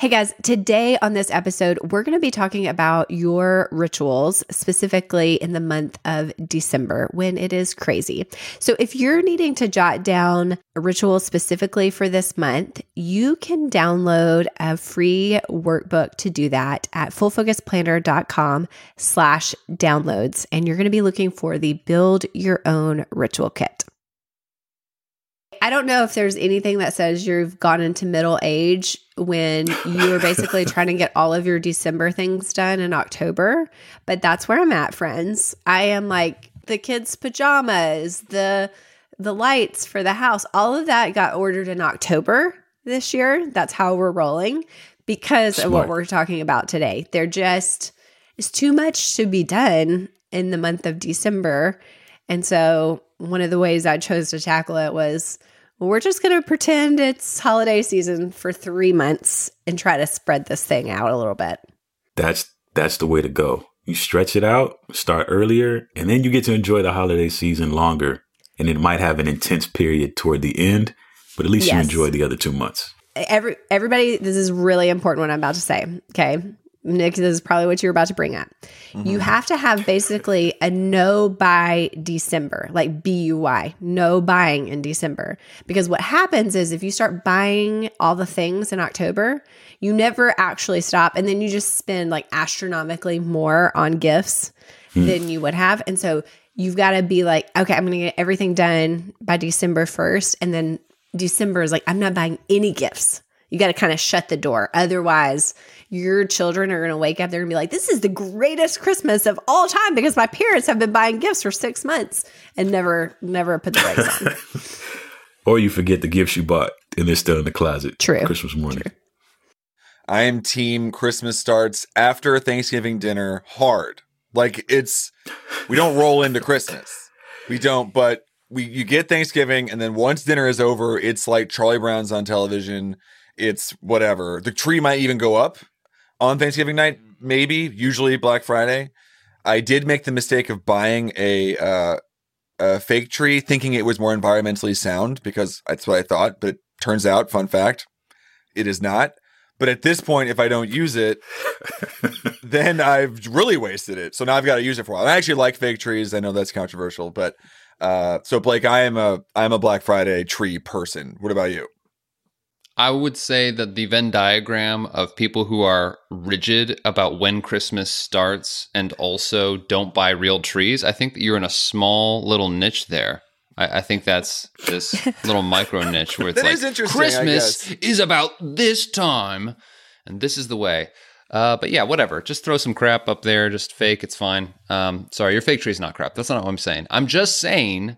Hey guys, today on this episode, we're going to be talking about your rituals, specifically in the month of December when it is crazy. So, if you're needing to jot down a ritual specifically for this month, you can download a free workbook to do that at fullfocusplanner.com slash downloads. And you're going to be looking for the build your own ritual kit. I don't know if there's anything that says you've gone into middle age when you are basically trying to get all of your December things done in October, but that's where I'm at, friends. I am like the kids' pajamas, the the lights for the house, all of that got ordered in October this year. That's how we're rolling because Smart. of what we're talking about today. They're just it's too much to be done in the month of December. And so one of the ways I chose to tackle it was we're just going to pretend it's holiday season for three months and try to spread this thing out a little bit. That's that's the way to go. You stretch it out, start earlier, and then you get to enjoy the holiday season longer. And it might have an intense period toward the end, but at least yes. you enjoy the other two months. Every everybody, this is really important what I'm about to say. Okay. Nick, this is probably what you're about to bring up. Mm-hmm. You have to have basically a no buy December, like B U Y, no buying in December. Because what happens is if you start buying all the things in October, you never actually stop. And then you just spend like astronomically more on gifts mm. than you would have. And so you've got to be like, okay, I'm going to get everything done by December 1st. And then December is like, I'm not buying any gifts. You got to kind of shut the door. Otherwise, your children are going to wake up. They're going to be like, this is the greatest Christmas of all time because my parents have been buying gifts for six months and never, never put the brakes on. or you forget the gifts you bought and they're still in the closet. True. Christmas morning. True. I am team Christmas starts after Thanksgiving dinner hard. Like it's, we don't roll into Christmas. We don't, but we, you get Thanksgiving and then once dinner is over, it's like Charlie Brown's on television. It's whatever. The tree might even go up on Thanksgiving night, maybe, usually Black Friday. I did make the mistake of buying a uh, a fake tree, thinking it was more environmentally sound because that's what I thought. But it turns out, fun fact, it is not. But at this point, if I don't use it, then I've really wasted it. So now I've got to use it for a while. I actually like fake trees. I know that's controversial, but uh, so Blake, I am a I'm a Black Friday tree person. What about you? I would say that the Venn diagram of people who are rigid about when Christmas starts and also don't buy real trees, I think that you're in a small little niche there. I, I think that's this little micro niche where it's like Christmas is about this time, and this is the way. Uh, but yeah, whatever. Just throw some crap up there. Just fake. It's fine. Um, sorry, your fake tree is not crap. That's not what I'm saying. I'm just saying.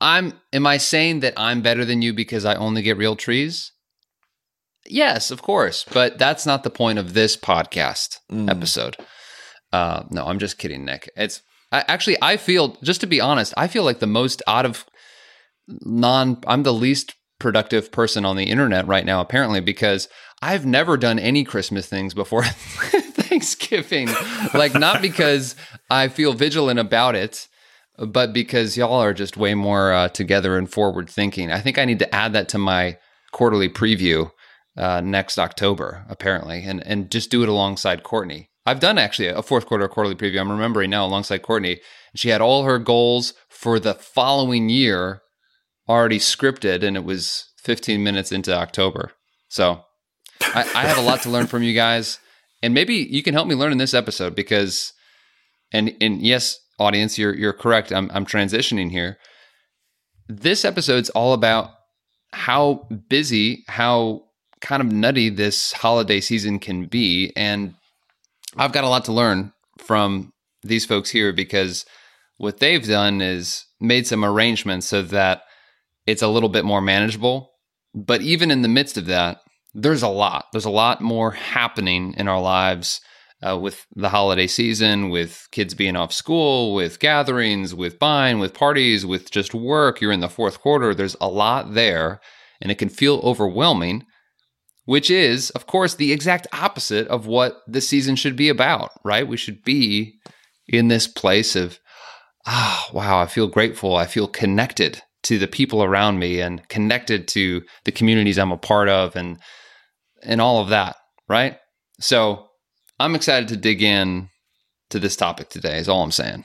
I'm. Am I saying that I'm better than you because I only get real trees? Yes, of course, but that's not the point of this podcast mm. episode. Uh, no, I'm just kidding, Nick. It's I, actually I feel just to be honest, I feel like the most out of non. I'm the least productive person on the internet right now, apparently, because I've never done any Christmas things before Thanksgiving. like not because I feel vigilant about it, but because y'all are just way more uh, together and forward thinking. I think I need to add that to my quarterly preview uh, next October, apparently, and and just do it alongside Courtney. I've done actually a fourth quarter quarterly preview. I'm remembering now alongside Courtney. She had all her goals for the following year already scripted, and it was 15 minutes into October. So I, I have a lot to learn from you guys, and maybe you can help me learn in this episode because, and and yes, audience, you're you're correct. I'm I'm transitioning here. This episode's all about how busy, how kind of nutty this holiday season can be. And I've got a lot to learn from these folks here because what they've done is made some arrangements so that it's a little bit more manageable. But even in the midst of that, there's a lot. There's a lot more happening in our lives uh, with the holiday season, with kids being off school, with gatherings, with buying, with parties, with just work. You're in the fourth quarter. There's a lot there, and it can feel overwhelming which is, of course, the exact opposite of what the season should be about, right? We should be in this place of, ah, oh, wow, I feel grateful. I feel connected to the people around me and connected to the communities I'm a part of and and all of that. right? So I'm excited to dig in to this topic today, is all I'm saying.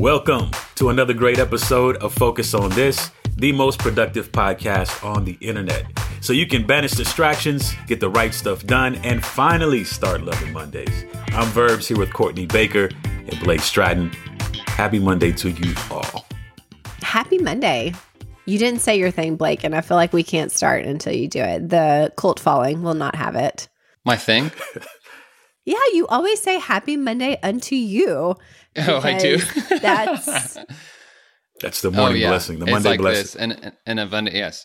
Welcome to another great episode of Focus on This, the most productive podcast on the internet. So you can banish distractions, get the right stuff done, and finally start loving Mondays. I'm Verbs here with Courtney Baker and Blake Stratton. Happy Monday to you all. Happy Monday. You didn't say your thing, Blake, and I feel like we can't start until you do it. The cult following will not have it. My thing? Yeah, you always say happy Monday unto you. Oh, I do. that's That's the oh, morning oh, yeah. blessing, the it's Monday like blessing. This. And, and a Monday, yes.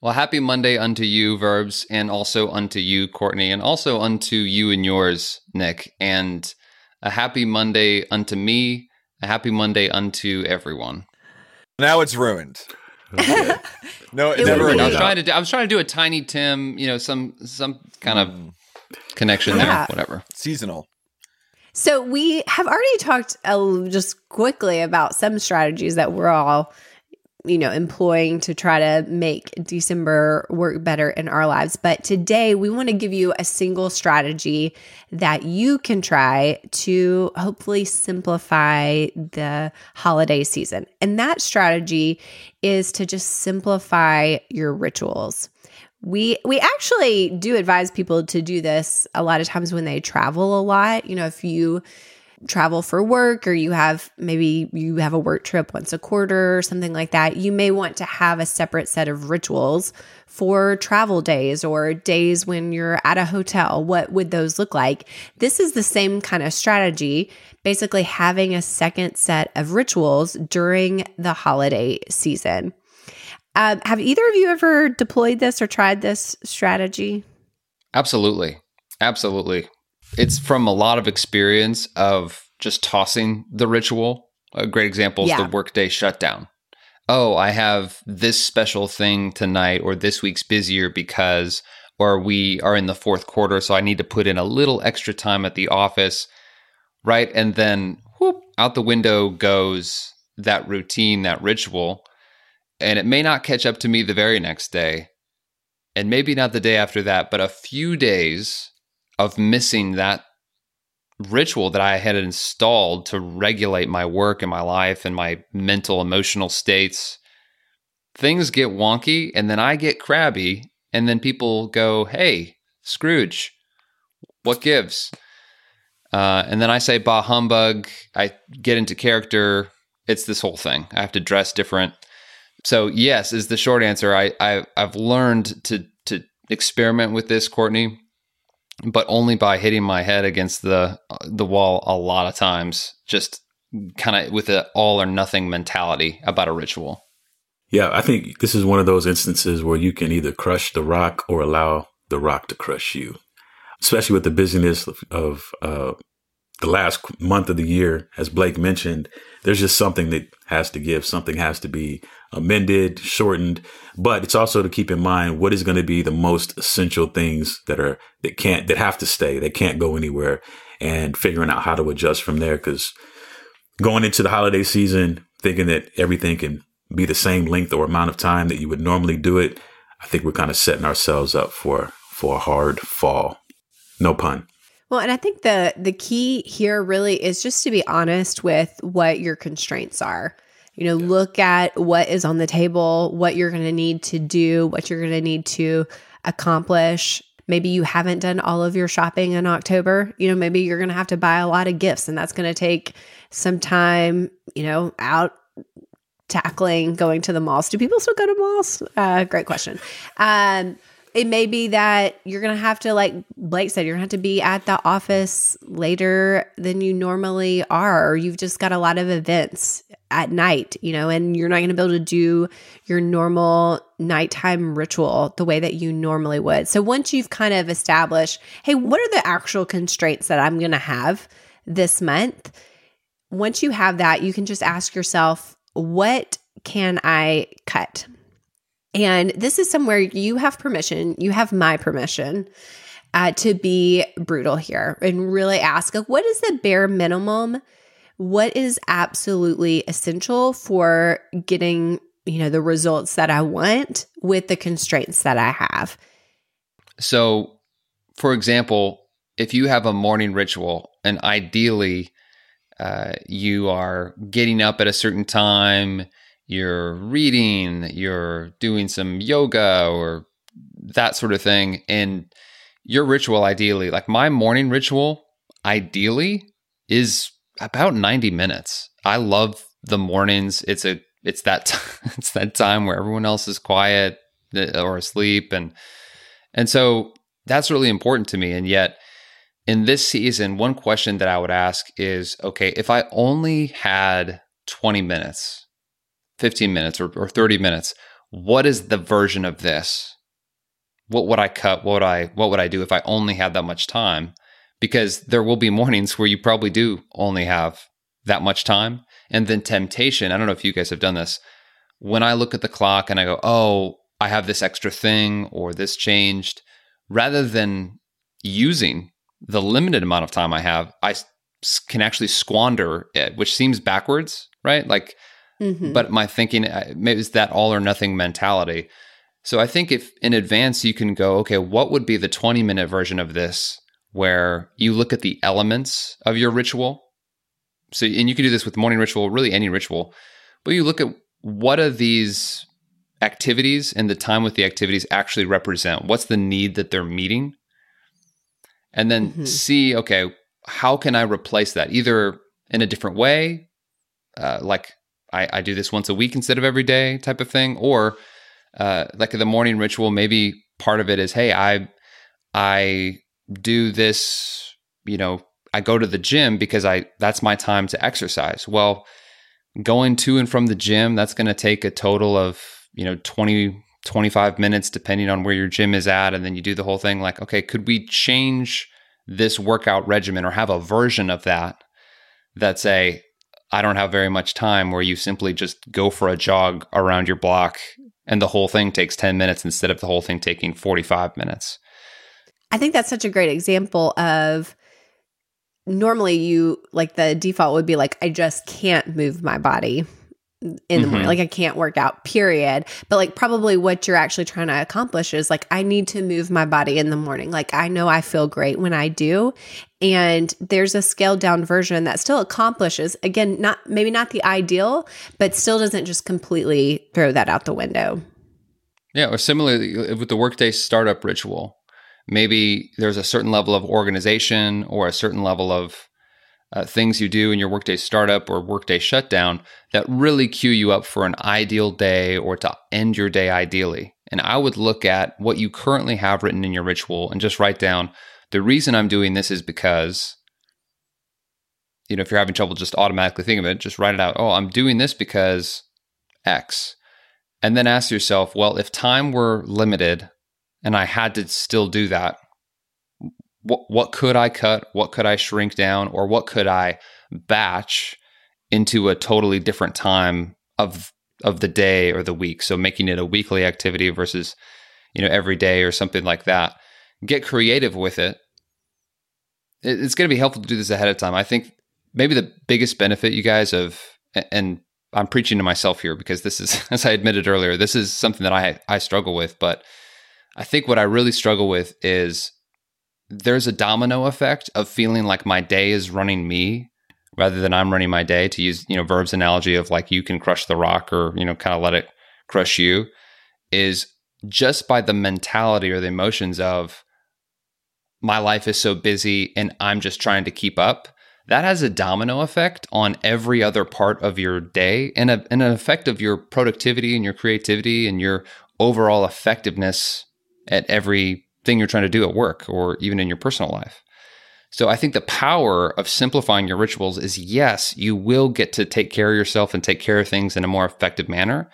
Well, happy Monday unto you, verbs, and also unto you, Courtney, and also unto you and yours, Nick. And a happy Monday unto me, a happy Monday unto everyone. Now it's ruined. Okay. No, it It never would I was trying to do, I was trying to do a tiny Tim, you know, some some kind of mm. Connection Yeah. there, whatever. seasonal. So we have already talked uh, just quickly about some strategies that we're all, you know, employing to try to make December work better in our lives. But today we want to give you a single strategy that you can try to hopefully simplify the holiday season. And that strategy is to just simplify your rituals. We we actually do advise people to do this a lot of times when they travel a lot. You know, if you travel for work or you have maybe you have a work trip once a quarter or something like that, you may want to have a separate set of rituals for travel days or days when you're at a hotel. What would those look like? This is the same kind of strategy, basically having a second set of rituals during the holiday season. Um, have either of you ever deployed this or tried this strategy? Absolutely. Absolutely. It's from a lot of experience of just tossing the ritual. A great example is Yeah. the workday shutdown. Oh, I have this special thing tonight, or this week's busier because, or we are in the fourth quarter, so I need to put in a little extra time at the office, right? And then whoop, out the window goes that routine, that ritual. And it may not catch up to me the very next day, and maybe not the day after that, but a few days of missing that ritual that I had installed to regulate my work and my life and my mental, emotional states. Things get wonky, and then I get crabby, and then people go, Hey, Scrooge, what gives? Uh, and then I say, Bah humbug. I get into character. It's this whole thing. I have to dress different. So yes, is the short answer. I, I I've learned to to experiment with this, Courtney, but only by hitting my head against the the wall a lot of times. Just kind of with an all or nothing mentality about a ritual. Yeah, I think this is one of those instances where you can either crush the rock or allow the rock to crush you. Especially with the busyness of, of uh, the last month of the year, as Blake mentioned, there's just something that has to give. Something has to be amended, shortened. But it's also to keep in mind what is going to be the most essential things that are that can't that have to stay, They can't go anywhere, and figuring out how to adjust from there. Because going into the holiday season, thinking that everything can be the same length or amount of time that you would normally do it, I think we're kind of setting ourselves up for for a hard fall. No pun. Well, and I think the the key here really is just to be honest with what your constraints are. You know, look at what is on the table, what you're going to need to do, what you're going to need to accomplish. Maybe you haven't done all of your shopping in October. You know, maybe you're going to have to buy a lot of gifts and that's going to take some time, you know, out tackling going to the malls. Do people still go to malls? Uh, great question. Um, it may be that you're going to have to, like Blake said, you're going to have to be at the office later than you normally are, or you've just got a lot of events at night, you know, and you're not going to be able to do your normal nighttime ritual the way that you normally would. So once you've kind of established, hey, what are the actual constraints that I'm going to have this month? Once you have that, you can just ask yourself, what can I cut? And this is somewhere you have permission, you have my permission uh, to be brutal here and really ask, like, what is the bare minimum? what is absolutely essential for getting, you know, the results that I want with the constraints that I have. So, for example, if you have a morning ritual and ideally uh, you are getting up at a certain time, you're reading, you're doing some yoga or that sort of thing, and your ritual ideally, like my morning ritual, ideally is about 90 minutes. I love the mornings. It's a it's that t- it's that time where everyone else is quiet uh, or asleep and and so that's really important to me and yet in this season one question that I would ask is okay, if I only had 20 minutes, 15 minutes or, or 30 minutes, what is the version of this? What would I cut? What would I what would I do if I only had that much time? because there will be mornings where you probably do only have that much time. And then temptation, I don't know if you guys have done this. When I look at the clock and I go, oh, I have this extra thing or this changed, rather than using the limited amount of time I have, I can actually squander it, which seems backwards, right? Like, mm-hmm. but my thinking uh, is that all or nothing mentality. So I think if in advance you can go, okay, what would be the 20 minute version of this where you look at the elements of your ritual. So, and you can do this with morning ritual, really any ritual, but you look at what are these activities and the time with the activities actually represent? What's the need that they're meeting? And then mm-hmm. see, okay, how can I replace that either in a different way, uh, like I, I, do this once a week instead of every day type of thing, or uh, like the morning ritual, maybe part of it is, hey, I I do this, you know, I go to the gym because I that's my time to exercise. Well, going to and from the gym, that's going to take a total of, you know, 20 25 minutes depending on where your gym is at and then you do the whole thing like, okay, could we change this workout regimen or have a version of that that's a I don't have very much time where you simply just go for a jog around your block and the whole thing takes 10 minutes instead of the whole thing taking 45 minutes. I think that's such a great example of normally you like the default would be like I just can't move my body in the mm-hmm. morning. Like I can't work out, period. But like probably what you're actually trying to accomplish is like I need to move my body in the morning. Like I know I feel great when I do. And there's a scaled down version that still accomplishes again, not maybe not the ideal, but still doesn't just completely throw that out the window. Yeah, or similarly with the workday startup ritual maybe there's a certain level of organization or a certain level of uh, things you do in your workday startup or workday shutdown that really cue you up for an ideal day or to end your day ideally. And I would look at what you currently have written in your ritual and just write down the reason I'm doing this is because, you know, if you're having trouble just automatically think of it, just write it out. Oh, I'm doing this because X. And then ask yourself, well, if time were limited and I had to still do that, what what could I cut? What could I shrink down, or what could I batch into a totally different time of of the day or the week? So making it a weekly activity versus you know every day or something like that. Get creative with it. It's going to be helpful to do this ahead of time. I think maybe the biggest benefit, you guys, of and I'm preaching to myself here because this is, as I admitted earlier, this is something that I I struggle with, but I think what I really struggle with is there's a domino effect of feeling like my day is running me rather than I'm running my day to use, you know, verbs analogy of like you can crush the rock or, you know, kind of let it crush you is just by the mentality or the emotions of my life is so busy and I'm just trying to keep up. That has a domino effect on every other part of your day and, a, and an effect of your productivity and your creativity and your overall effectiveness at everything you're trying to do at work or even in your personal life. So I think the power of simplifying your rituals is yes, you will get to take care of yourself and take care of things in a more effective manner.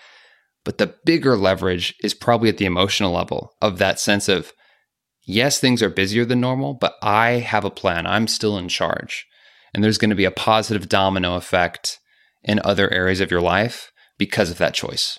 But the bigger leverage is probably at the emotional level of that sense of, yes, things are busier than normal, but I have a plan. I'm still in charge. And there's going to be a positive domino effect in other areas of your life because of that choice.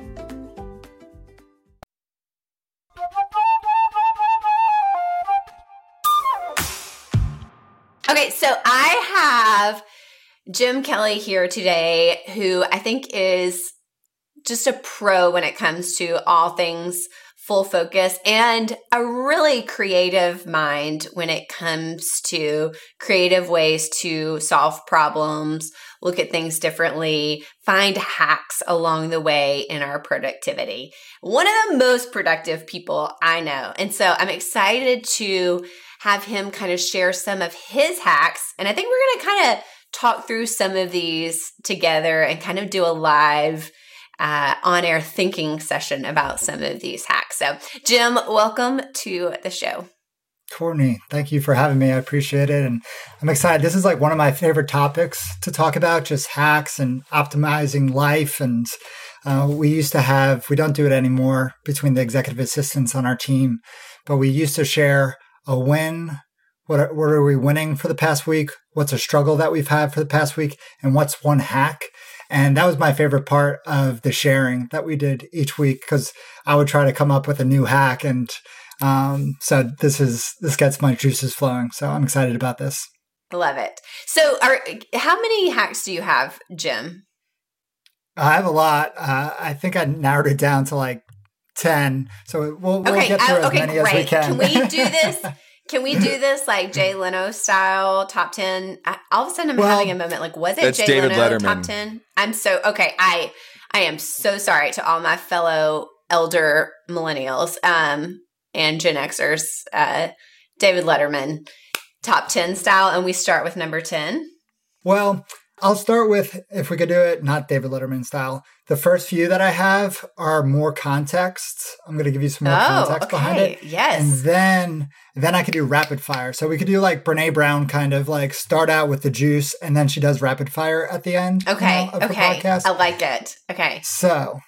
Okay, so I have Jim Kelly here today, who I think is just a pro when it comes to all things full focus and a really creative mind when it comes to creative ways to solve problems, look at things differently, find hacks along the way in our productivity. One of the most productive people I know. And so I'm excited to have him kind of share some of his hacks. And I think we're going to kind of talk through some of these together and kind of do a live uh, on air thinking session about some of these hacks. So, Jim, welcome to the show. Courtney, thank you for having me. I appreciate it. And I'm excited. This is like one of my favorite topics to talk about just hacks and optimizing life. And uh, we used to have, we don't do it anymore between the executive assistants on our team, but we used to share a win? What are, what are we winning for the past week? What's a struggle that we've had for the past week? And what's one hack? And that was my favorite part of the sharing that we did each week because I would try to come up with a new hack. And um, so this is this gets my juices flowing. So I'm excited about this. Love it. So, are how many hacks do you have, Jim? I have a lot. Uh, I think I narrowed it down to like 10. So we'll, we'll okay, get through uh, as many great. as we can. Can we do this? Can we do this like Jay Leno style top 10? all of a sudden I'm well, having a moment like, was it Jay David Leno Letterman. top 10? I'm so, okay. I, I am so sorry to all my fellow elder millennials, um, and Gen Xers, uh, David Letterman top 10 style. And we start with number 10. Well, I'll start with, if we could do it, not David Letterman style. The first few that I have are more context. I'm going to give you some more oh, context okay. behind it. Yes. And then, then I could do rapid fire. So we could do like Brene Brown kind of like start out with the juice and then she does rapid fire at the end. Okay. You know, okay. I like it. Okay. So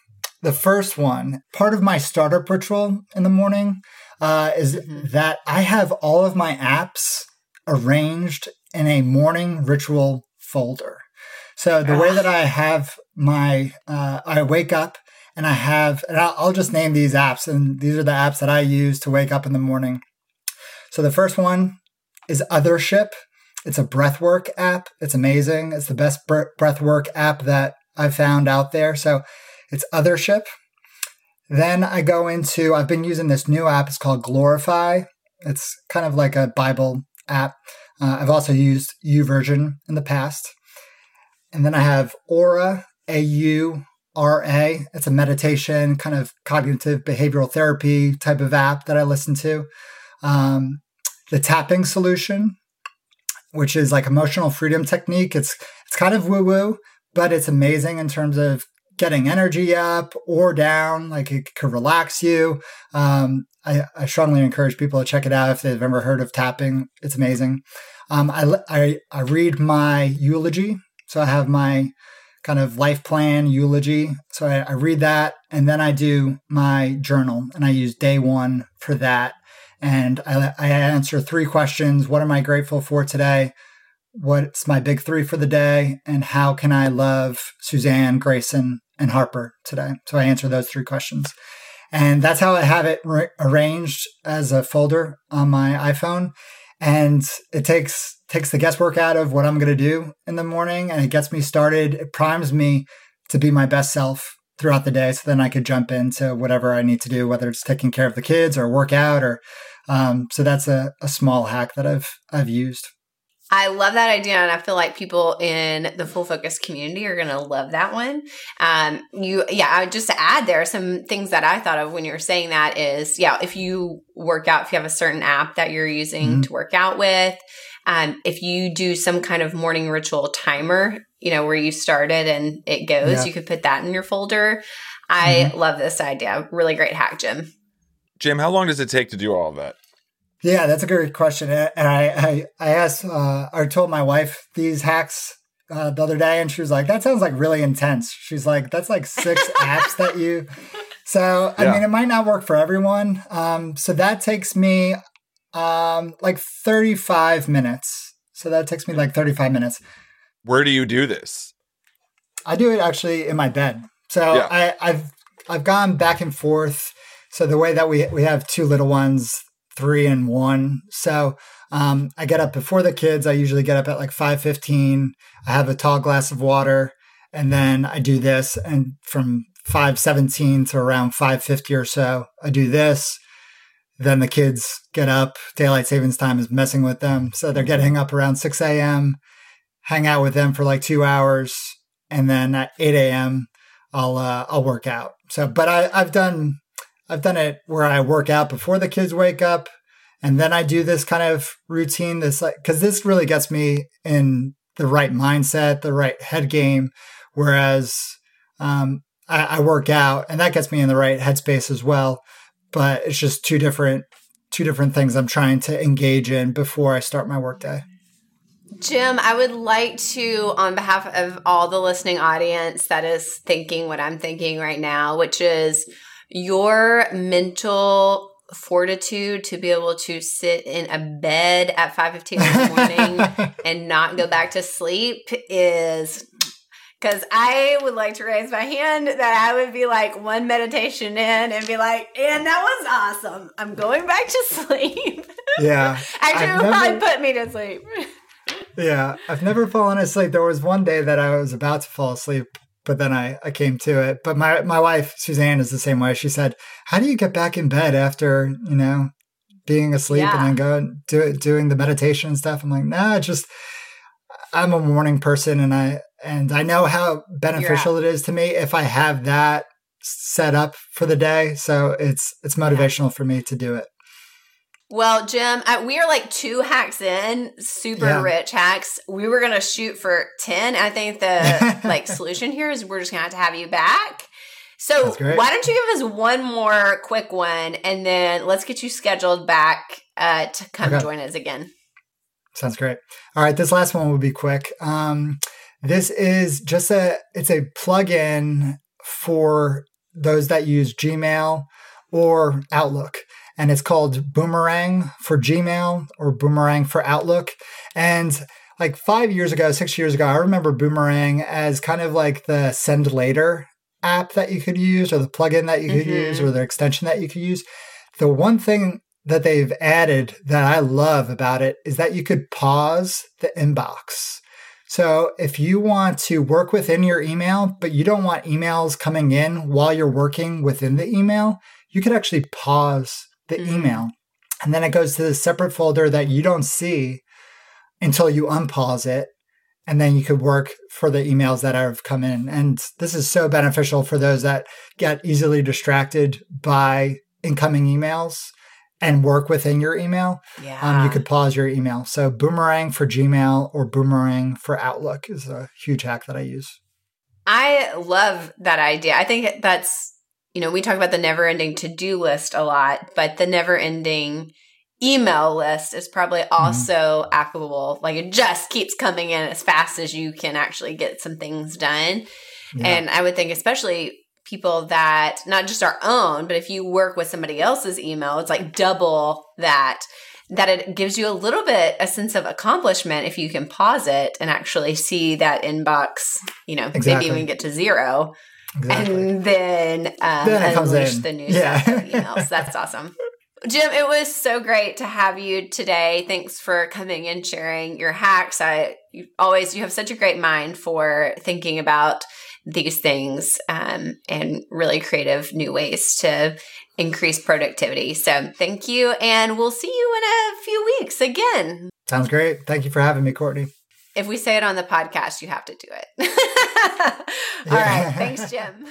the first one, part of my startup ritual in the morning uh, is mm-hmm. that I have all of my apps arranged in a morning ritual folder. So the way that I have my, uh, I wake up and I have, and I'll, I'll just name these apps, and these are the apps that I use to wake up in the morning. So the first one is Othership. It's a breathwork app. It's amazing. It's the best breathwork app that I've found out there. So it's Othership. Then I go into, I've been using this new app. It's called Glorify. It's kind of like a Bible app. Uh, I've also used YouVersion in the past. And then I have Aura, A U R A. It's a meditation, kind of cognitive behavioral therapy type of app that I listen to. Um, the tapping solution, which is like emotional freedom technique. It's it's kind of woo woo, but it's amazing in terms of getting energy up or down. Like it could relax you. Um, I, I, strongly encourage people to check it out if they've ever heard of tapping. It's amazing. Um, I, I, I read my eulogy. So I have my kind of life plan eulogy. So I, I read that and then I do my journal and I use day one for that. And I, I answer three questions. What am I grateful for today? What's my big three for the day? And how can I love Suzanne, Grayson, and Harper today? So I answer those three questions. And that's how I have it re- arranged as a folder on my iPhone. And it takes takes the guesswork out of what I'm going to do in the morning and it gets me started. It primes me to be my best self throughout the day. So then I could jump into whatever I need to do, whether it's taking care of the kids or work out or, um, so that's a, a small hack that I've, I've used. I love that idea, and I feel like people in the full focus community are going to love that one. Um, you, yeah, I just to add there are some things that I thought of when you were saying that is, yeah, if you work out, if you have a certain app that you're using mm-hmm. to work out with, um, if you do some kind of morning ritual timer, you know, where you started and it goes, yeah. you could put that in your folder. I mm-hmm. love this idea. Really great hack, Jim. Jim, how long does it take to do all of that? Yeah, that's a great question. And I, I, I asked, uh, I told my wife these hacks uh, the other day, and she was like, "That sounds like really intense." She's like, "That's like six apps that you." So I yeah. mean, it might not work for everyone. Um, so that takes me um, like 35 minutes. So that takes me like 35 minutes. Where do you do this? I do it actually in my bed. So yeah. I, I've I've gone back and forth. So the way that we we have two little ones, three and one. So um, I get up before the kids. I usually get up at like five fifteen. I have a tall glass of water, and then I do this. And from five seventeen to around five fifty or so, I do this. Then the kids get up. Daylight savings time is messing with them. So they're getting up around 6 a.m., hang out with them for like two hours. And then at 8 a.m., I'll, uh, I'll work out. So, but I, I've done, I've done it where I work out before the kids wake up. And then I do this kind of routine, this like, cause this really gets me in the right mindset, the right head game. Whereas, um, I, I work out and that gets me in the right headspace as well but it's just two different two different things I'm trying to engage in before I start my workday. Jim, I would like to, on behalf of all the listening audience that is thinking what I'm thinking right now, which is your mental fortitude to be able to sit in a bed at 5.15 in the morning and not go back to sleep is because I would like to raise my hand that I would be like one meditation in and be like, and that was awesome. I'm going back to sleep. Yeah. Actually, it would probably put me to sleep. yeah. I've never fallen asleep. There was one day that I was about to fall asleep, but then I, I came to it. But my, my wife, Suzanne, is the same way. She said, How do you get back in bed after, you know, being asleep yeah. and then going do, doing the meditation and stuff? I'm like, nah, just I'm a morning person and I and I know how beneficial it is to me if I have that set up for the day. So it's it's motivational yeah. for me to do it. Well, Jim, I, we are like two hacks in, super yeah. rich hacks. We were gonna shoot for ten. I think the like solution here is we're just gonna have to have you back. So why don't you give us one more quick one, and then let's get you scheduled back uh, to come okay. join us again. Sounds great. All right, this last one will be quick. Um, this is just a it's a plugin for those that use Gmail or Outlook. And it's called Boomerang for Gmail or Boomerang for Outlook. And like five years ago, six years ago, I remember Boomerang as kind of like the send later app that you could use or the plugin that you could mm-hmm. use or the extension that you could use. The one thing that they've added that I love about it is that you could pause the inbox. So if you want to work within your email, but you don't want emails coming in while you're working within the email, you could actually pause the mm-hmm. email. And then it goes to the separate folder that you don't see until you unpause it. And then you could work for the emails that have come in. And this is so beneficial for those that get easily distracted by incoming emails and work within your email, yeah. um, you could pause your email. So Boomerang for Gmail or Boomerang for Outlook is a huge hack that I use. I love that idea. I think that's, you know, we talk about the never ending to do list a lot, but the never ending email list is probably mm-hmm. also mm-hmm. applicable. Like it just keeps coming in as fast as you can actually get some things done. Yeah. And I would think, especially people that not just our own, but if you work with somebody else's email, it's like double that that it gives you a little bit a sense of accomplishment if you can pause it and actually see that inbox, you know, exactly. maybe even get to zero. Exactly. And then, um, then unleash the new yeah. emails. That's awesome. Jim, it was so great to have you today. Thanks for coming and sharing your hacks. I you always you have such a great mind for thinking about these things um, and really creative new ways to increase productivity. So thank you. And we'll see you in a few weeks again. Sounds great. Thank you for having me, Courtney. If we say it on the podcast, you have to do it. All yeah. right. Thanks, Jim.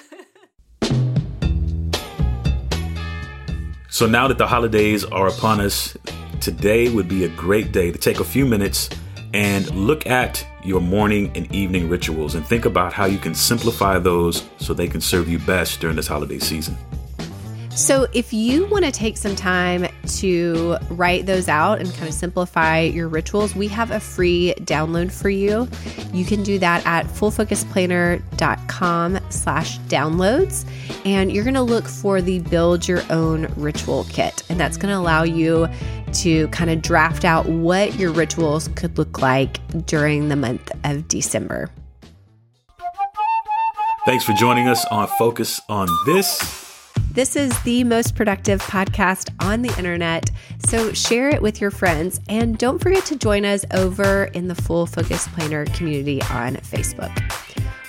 So now that the holidays are upon us, today would be a great day to take a few minutes and look at your morning and evening rituals and think about how you can simplify those so they can serve you best during this holiday season. So, if you want to take some time to write those out and kind of simplify your rituals, we have a free download for you. You can do that at fullfocusplanner.com slash downloads. And you're going to look for the build your own ritual kit. And that's going to allow you to kind of draft out what your rituals could look like during the month of December. Thanks for joining us on Focus on This. This is the most productive podcast on the internet. So share it with your friends and don't forget to join us over in the Full Focus Planner community on Facebook.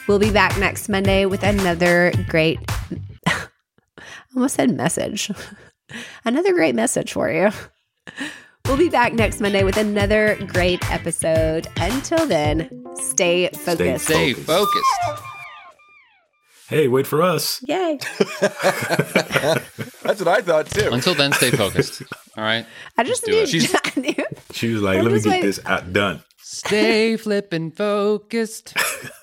We'll be back next Monday with another great, almost said message, another great message for you. We'll be back next Monday with another great episode. Until then, stay focused. Stay focused. Stay focused. Hey, wait for us. Yay. That's what I thought too. Until then, stay focused. All right. I just knew. She's, she was like, let me get wait. this out done. Stay flipping focused.